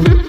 Mm-hmm.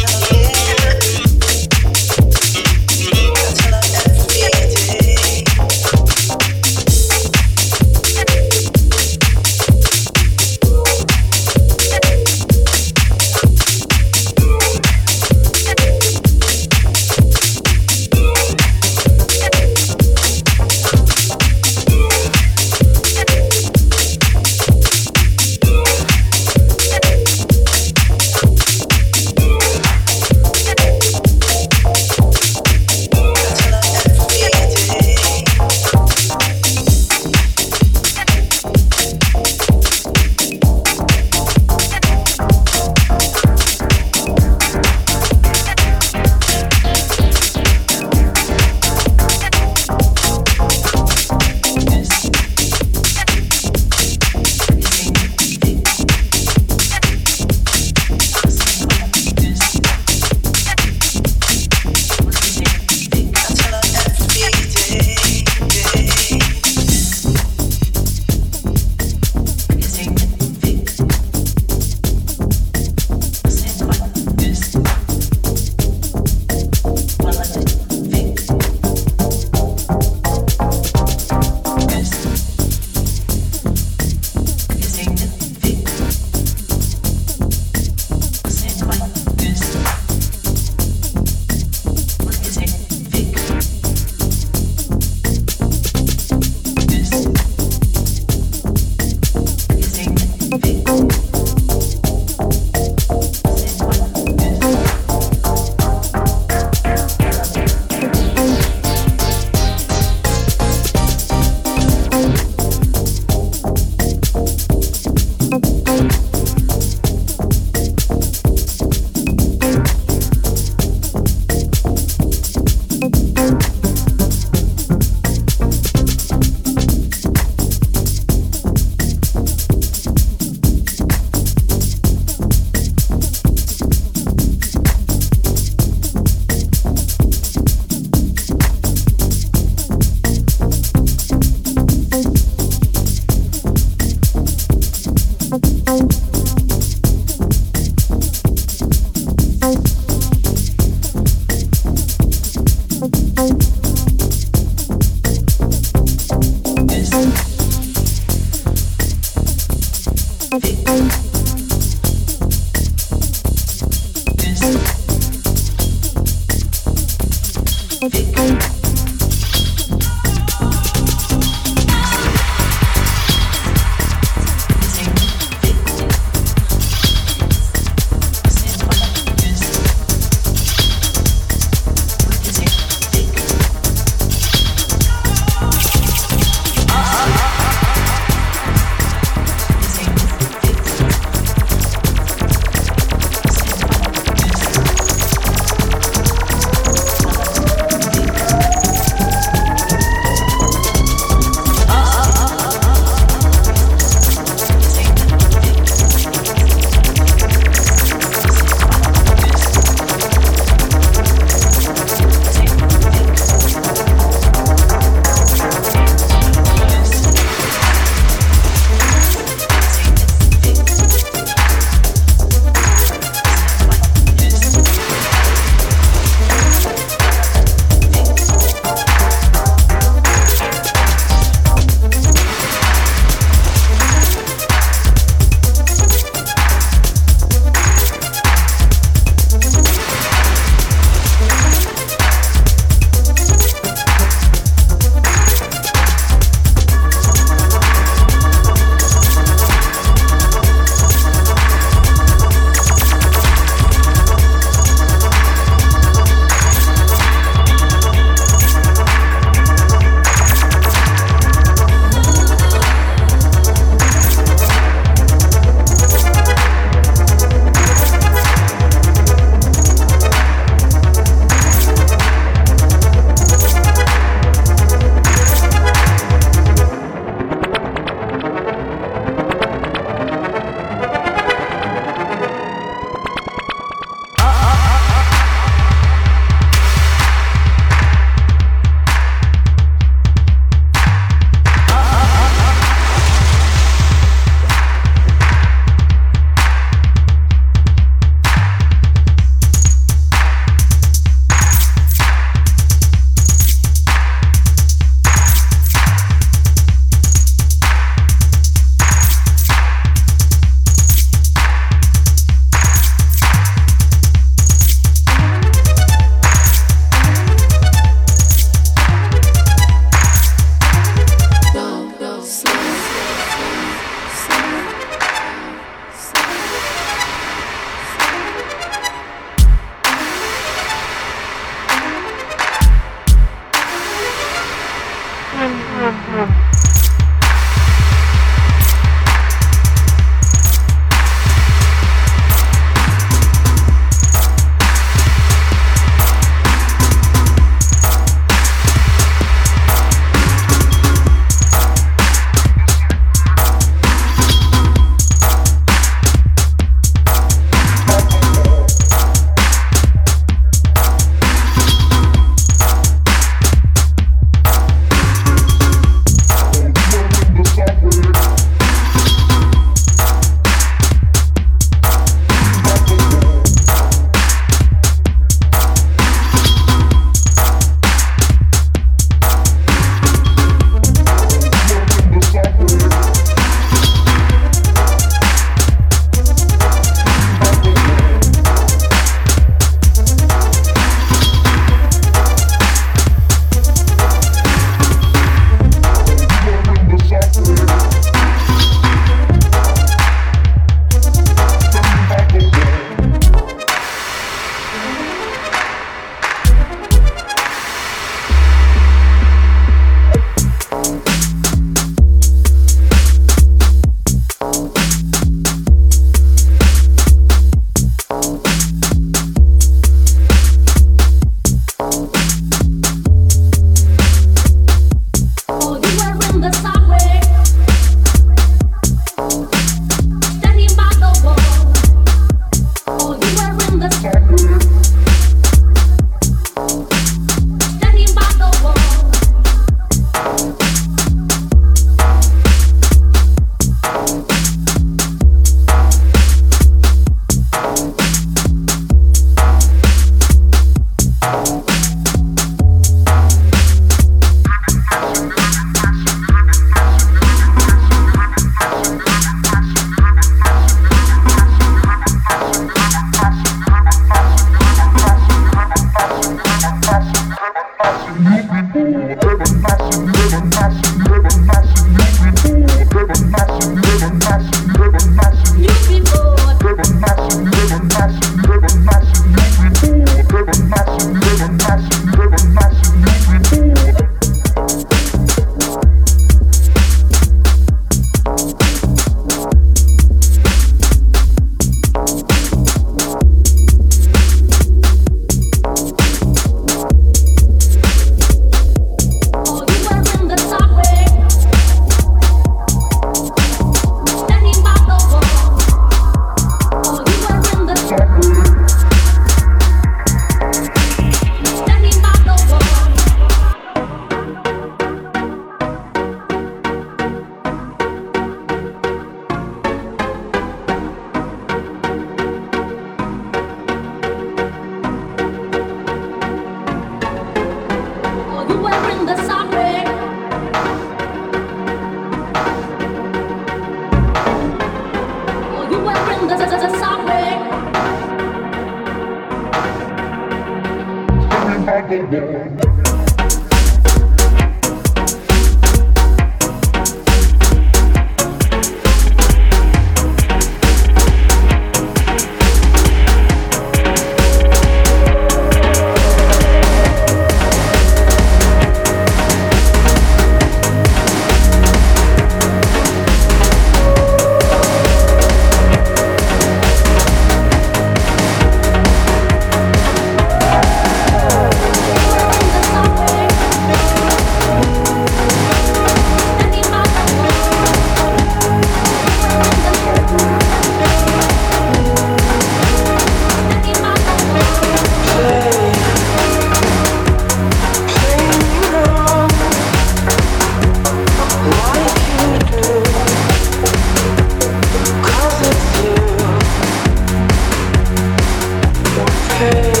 say